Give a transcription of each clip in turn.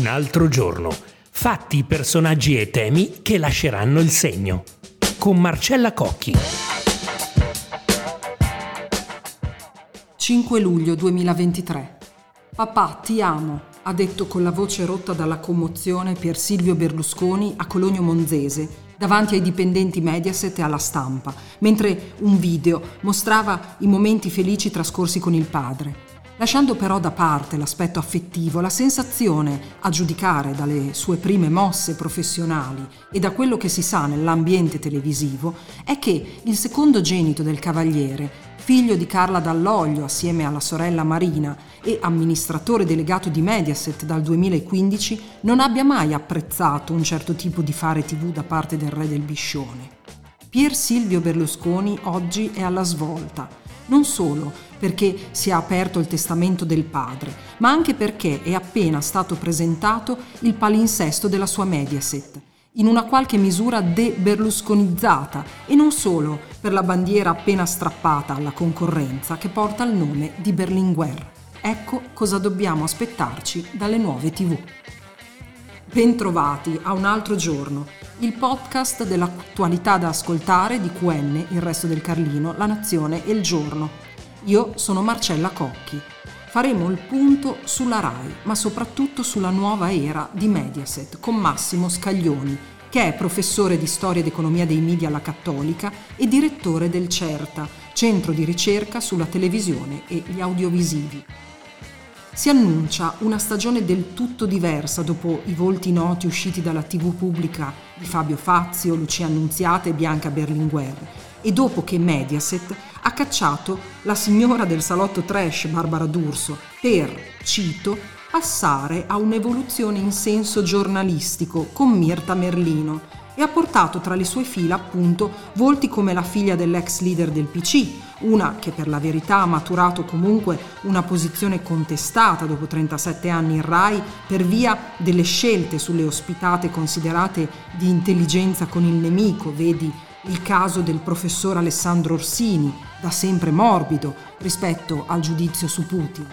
Un altro giorno. Fatti, personaggi e temi che lasceranno il segno. Con Marcella Cocchi. 5 luglio 2023. Papà, ti amo, ha detto con la voce rotta dalla commozione Pier Silvio Berlusconi a Cologno Monzese davanti ai dipendenti Mediaset e alla stampa, mentre un video mostrava i momenti felici trascorsi con il padre. Lasciando però da parte l'aspetto affettivo, la sensazione, a giudicare dalle sue prime mosse professionali e da quello che si sa nell'ambiente televisivo, è che il secondogenito del cavaliere figlio di Carla Dall'Oglio assieme alla sorella Marina e amministratore delegato di Mediaset dal 2015, non abbia mai apprezzato un certo tipo di fare tv da parte del re del Biscione. Pier Silvio Berlusconi oggi è alla svolta, non solo perché si è aperto il testamento del padre, ma anche perché è appena stato presentato il palinsesto della sua Mediaset in una qualche misura de-berlusconizzata e non solo per la bandiera appena strappata alla concorrenza che porta il nome di Berlinguer. Ecco cosa dobbiamo aspettarci dalle nuove tv. Bentrovati a un altro giorno, il podcast dell'attualità da ascoltare di QN, il resto del Carlino, La Nazione e il Giorno. Io sono Marcella Cocchi faremo il punto sulla RAI, ma soprattutto sulla nuova era di Mediaset con Massimo Scaglioni, che è professore di storia ed economia dei media alla Cattolica e direttore del CERTA, centro di ricerca sulla televisione e gli audiovisivi. Si annuncia una stagione del tutto diversa dopo i volti noti usciti dalla TV pubblica di Fabio Fazio, Lucia Annunziata e Bianca Berlinguer e dopo che Mediaset ha cacciato la signora del salotto trash Barbara D'Urso per, cito, passare a un'evoluzione in senso giornalistico con Mirta Merlino e ha portato tra le sue fila appunto volti come la figlia dell'ex leader del PC, una che per la verità ha maturato comunque una posizione contestata dopo 37 anni in RAI per via delle scelte sulle ospitate considerate di intelligenza con il nemico, vedi il caso del professor Alessandro Orsini, da sempre morbido rispetto al giudizio su Putin.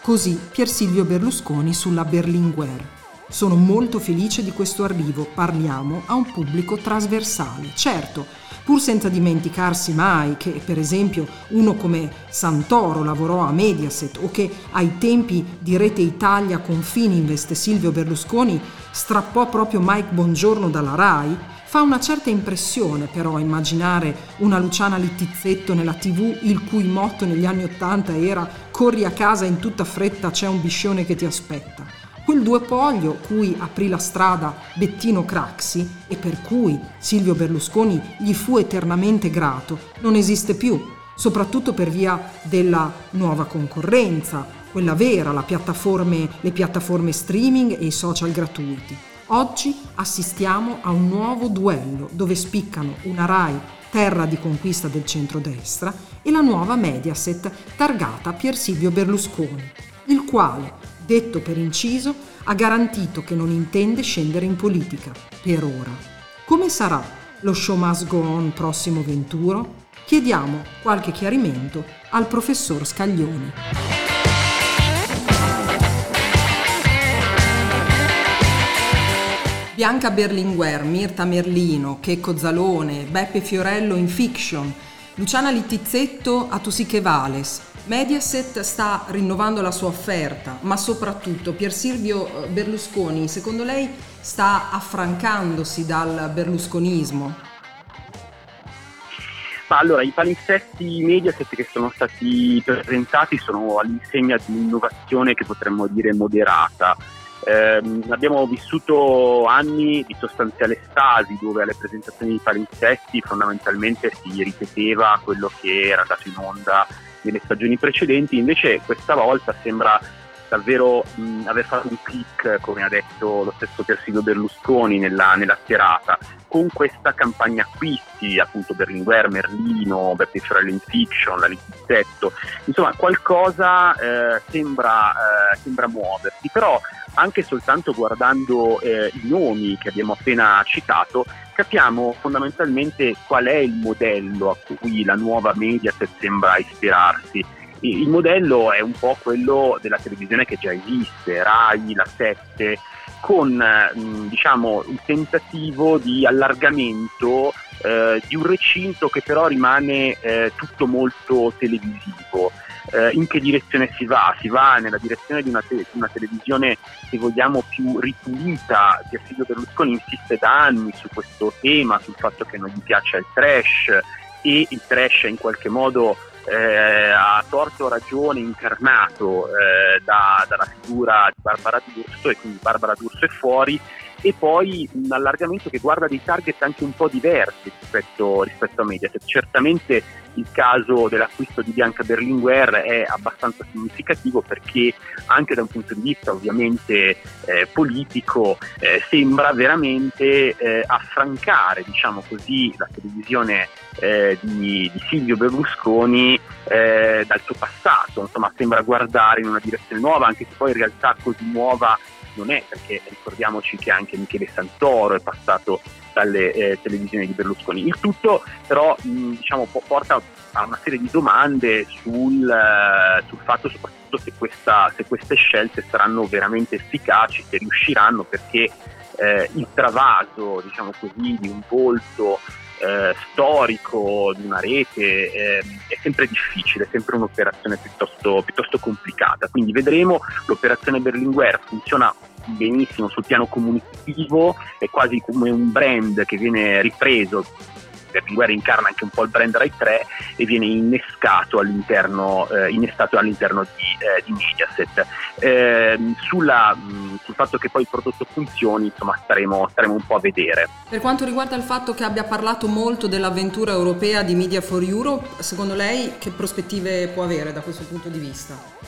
Così Pier Silvio Berlusconi sulla Berlinguer. Sono molto felice di questo arrivo, parliamo a un pubblico trasversale. Certo, pur senza dimenticarsi mai che, per esempio, uno come Santoro lavorò a Mediaset o che ai tempi di Rete Italia con Fininvest Silvio Berlusconi strappò proprio Mike Bongiorno dalla RAI, Fa una certa impressione però immaginare una Luciana Littizzetto nella tv il cui motto negli anni Ottanta era corri a casa in tutta fretta c'è un biscione che ti aspetta. Quel due poglio cui aprì la strada Bettino Craxi e per cui Silvio Berlusconi gli fu eternamente grato non esiste più, soprattutto per via della nuova concorrenza, quella vera, piattaforme, le piattaforme streaming e i social gratuiti. Oggi assistiamo a un nuovo duello dove spiccano una RAI terra di conquista del centrodestra e la nuova Mediaset targata Pier Silvio Berlusconi, il quale, detto per inciso, ha garantito che non intende scendere in politica, per ora. Come sarà lo show must go on prossimo venturo? Chiediamo qualche chiarimento al professor Scaglioni. Bianca Berlinguer, Mirta Merlino, Checco Zalone, Beppe Fiorello in Fiction, Luciana Littizzetto a Tu sì vales. Mediaset sta rinnovando la sua offerta, ma soprattutto Pier Silvio eh, Berlusconi, secondo lei sta affrancandosi dal berlusconismo? Ma allora, i palinsesti Mediaset che sono stati presentati sono all'insegna di un'innovazione che potremmo dire moderata eh, abbiamo vissuto anni di sostanziale stasi dove alle presentazioni di palinsesti fondamentalmente si ripeteva quello che era dato in onda nelle stagioni precedenti, invece questa volta sembra davvero mh, aver fatto un click, come ha detto lo stesso Persigo Berlusconi nella, nella serata, con questa campagna acquisti, appunto Berlinguer, Merlino, Beppe Fiorello Fiction, la Littizzetto, insomma qualcosa eh, sembra, eh, sembra muoversi, però anche soltanto guardando eh, i nomi che abbiamo appena citato, capiamo fondamentalmente qual è il modello a cui la nuova Mediaset sembra ispirarsi. Il modello è un po' quello della televisione che già esiste, Rai, la 7, con diciamo, il tentativo di allargamento eh, di un recinto che però rimane eh, tutto molto televisivo. Eh, in che direzione si va? Si va nella direzione di una, te- una televisione, se vogliamo, più ripulita. Silvio Berlusconi insiste da anni su questo tema, sul fatto che non gli piaccia il trash e il trash in qualche modo eh, ha torto ragione incarnato eh, da, dalla figura di Barbara D'Urso e quindi Barbara D'Urso è fuori e poi un allargamento che guarda dei target anche un po' diversi rispetto, rispetto a Mediaset. Certamente il caso dell'acquisto di Bianca Berlinguer è abbastanza significativo perché anche da un punto di vista ovviamente eh, politico eh, sembra veramente eh, affrancare diciamo così, la televisione eh, di, di, Silvio Berlusconi eh, dal suo passato, insomma sembra guardare in una direzione nuova anche se poi in realtà così nuova non è perché ricordiamoci che anche Michele Santoro è passato dalle eh, televisioni di Berlusconi. Il tutto però mh, diciamo, porta a una serie di domande sul, uh, sul fatto soprattutto se, questa, se, queste scelte saranno veramente efficaci, se riusciranno perché eh, il travaso diciamo così, di un volto eh, storico di una rete eh, è sempre difficile, è sempre un'operazione piuttosto, piuttosto complicata. Quindi vedremo, l'operazione Berlinguer funziona benissimo sul piano comunicativo, è quasi come un brand che viene ripreso Berlinguer incarna anche un po' il brand Rai 3 e viene innescato all'interno, eh, innestato all'interno di, eh, di Mediaset. Eh, sulla, mh, sul fatto che poi il prodotto funzioni, insomma, staremo, staremo un po' a vedere. Per quanto riguarda il fatto che abbia parlato molto dell'avventura europea di Media for Europe, secondo lei che prospettive può avere da questo punto di vista?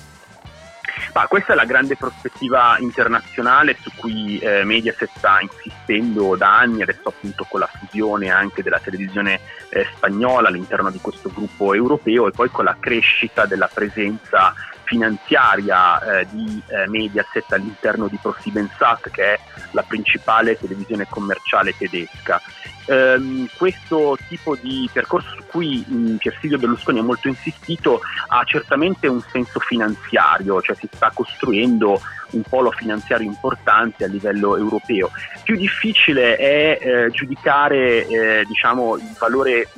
Ma questa è la grande prospettiva internazionale su cui eh, Mediaset sta insistendo da anni, adesso appunto con la fusione anche della televisione eh, spagnola all'interno di questo gruppo europeo e poi con la crescita della presenza finanziaria eh, di eh, Mediaset all'interno di ProSiebenSat che è la principale televisione commerciale tedesca. Um, questo tipo di percorso su cui um, Silvio Berlusconi ha molto insistito ha certamente un senso finanziario, cioè si sta costruendo un polo finanziario importante a livello europeo. Più difficile è eh, giudicare eh, diciamo, il valore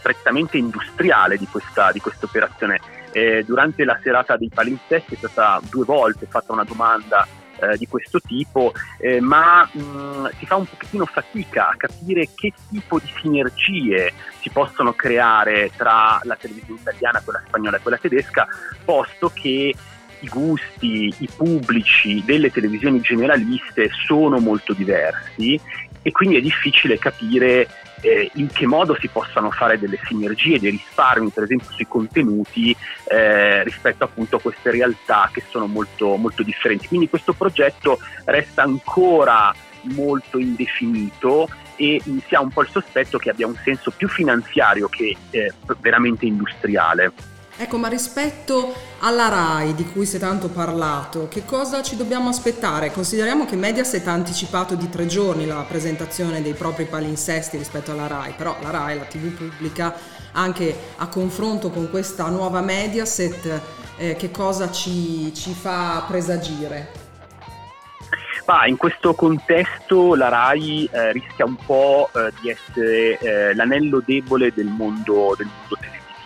prettamente industriale di questa, di questa operazione. Eh, durante la serata dei palinsesti è stata due volte fatta una domanda eh, di questo tipo, eh, ma mh, si fa un pochettino fatica a capire che tipo di sinergie si possono creare tra la televisione italiana, quella spagnola e quella tedesca, posto che i gusti, i pubblici delle televisioni generaliste sono molto diversi e quindi è difficile capire eh, in che modo si possano fare delle sinergie, dei risparmi, per esempio sui contenuti eh, rispetto appunto a queste realtà che sono molto, molto differenti. Quindi questo progetto resta ancora molto indefinito e si ha un po' il sospetto che abbia un senso più finanziario che eh, veramente industriale. Ecco, ma rispetto alla RAI di cui si è tanto parlato, che cosa ci dobbiamo aspettare? Consideriamo che Mediaset ha anticipato di tre giorni la presentazione dei propri palinsesti rispetto alla RAI, però la RAI, la TV pubblica, anche a confronto con questa nuova Mediaset, eh, che cosa ci, ci fa presagire? Ah, in questo contesto la RAI eh, rischia un po' eh, di essere eh, l'anello debole del mondo, del mondo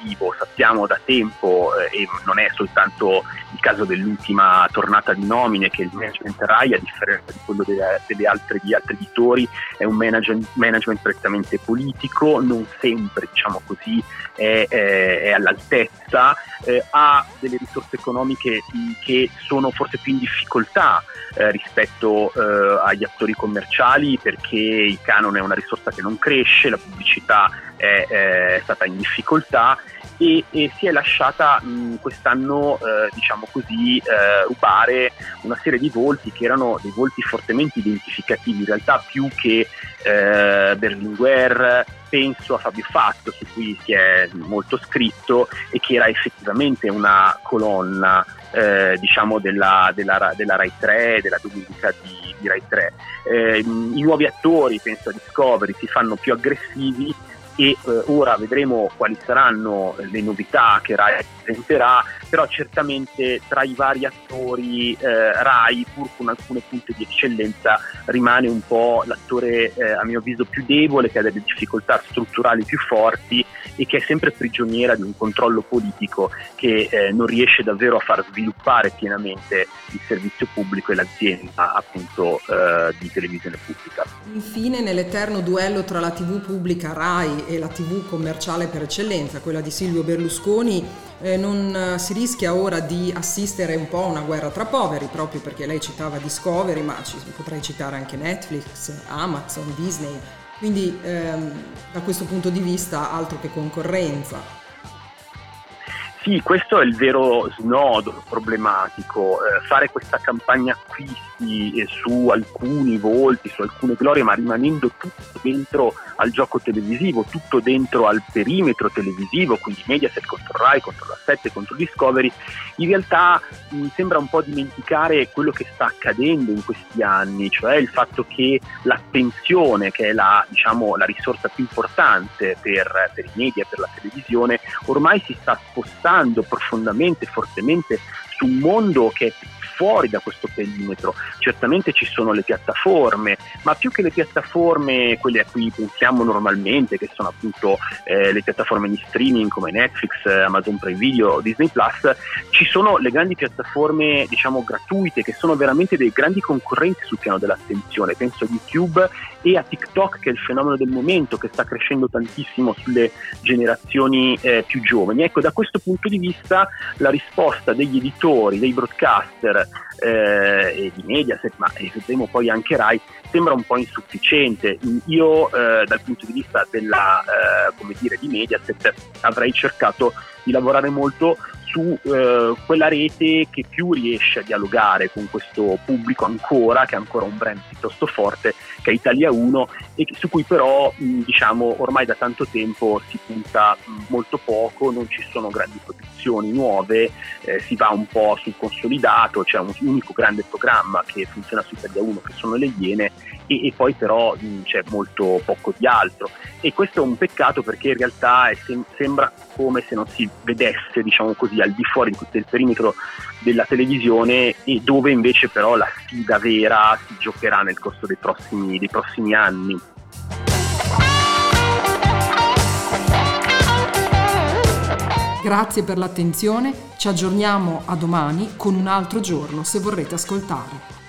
positivo, sappiamo da tempo eh, e non è soltanto il caso dell'ultima tornata di nomine che il management RAI a differenza di quello delle, delle altre, di altri editori è un management, management prettamente politico, non sempre diciamo così è, è, è all'altezza, eh, ha delle risorse economiche che sono forse più in difficoltà eh, rispetto eh, agli attori commerciali perché il canone è una risorsa che non cresce, la pubblicità è, è stata in difficoltà e, e si è lasciata mh, quest'anno, eh, diciamo così, eh, rubare una serie di volti che erano dei volti fortemente identificativi, in realtà più che eh, Berlinguer, penso a Fabio Fatto, su cui si è molto scritto e che era effettivamente una colonna eh, diciamo della, della, della, Rai 3, della domenica di, di Rai 3. Eh, I nuovi attori, penso a Discovery, si fanno più aggressivi e eh, ora vedremo quali saranno le novità che Rai presenterà, però certamente tra i vari attori eh, Rai, pur con alcune punte di eccellenza, rimane un po' l'attore eh, a mio avviso più debole, che ha delle difficoltà strutturali più forti e che è sempre prigioniera di un controllo politico che eh, non riesce davvero a far sviluppare pienamente il servizio pubblico e l'azienda appunto eh, di televisione pubblica. Infine nell'eterno duello tra la TV pubblica Rai e la TV commerciale per eccellenza, quella di Silvio Berlusconi, eh, non eh, si rischia ora di assistere un po' a una guerra tra poveri, proprio perché lei citava Discovery, ma ci, potrei citare anche Netflix, Amazon, Disney. Quindi ehm, da questo punto di vista altro che concorrenza. Sì, questo è il vero snodo problematico, eh, fare questa campagna acquisti eh, su alcuni volti, su alcune glorie, ma rimanendo tutto dentro al gioco televisivo, tutto dentro al perimetro televisivo, quindi Mediaset contro Rai, contro la 7, contro Discovery, in realtà mi sembra un po' dimenticare quello che sta accadendo in questi anni, cioè il fatto che l'attenzione, che è la, diciamo, la risorsa più importante per, per i media, per la televisione, ormai si sta spostando profondamente, fortemente su un mondo che è fuori da questo perimetro. Certamente ci sono le piattaforme, ma più che le piattaforme, quelle a cui pensiamo normalmente, che sono appunto eh, le piattaforme di streaming come Netflix, Amazon Prime Video, Disney Plus, ci sono le grandi piattaforme diciamo gratuite che sono veramente dei grandi concorrenti sul piano dell'attenzione. Penso a YouTube e a TikTok che è il fenomeno del momento che sta crescendo tantissimo sulle generazioni eh, più giovani. Ecco, da questo punto di vista la risposta degli editori, dei broadcaster eh, e di Mediaset, ma vedremo poi anche Rai, sembra un po' insufficiente. Io eh, dal punto di vista della, eh, come dire, di Mediaset avrei cercato di lavorare molto su eh, quella rete che più riesce a dialogare con questo pubblico ancora, che è ancora un brand piuttosto forte, che è Italia 1 e su cui però mh, diciamo ormai da tanto tempo si punta molto poco, non ci sono grandi produzioni nuove, eh, si va un po' sul consolidato, c'è un unico grande programma che funziona su Italia 1 che sono le Iene e, e poi però mh, c'è molto poco di altro. E questo è un peccato perché in realtà sem- sembra come se non si vedesse diciamo così al di fuori del perimetro della televisione e dove invece però la sfida vera si giocherà nel corso dei prossimi, dei prossimi anni. Grazie per l'attenzione, ci aggiorniamo a domani con un altro giorno se vorrete ascoltare.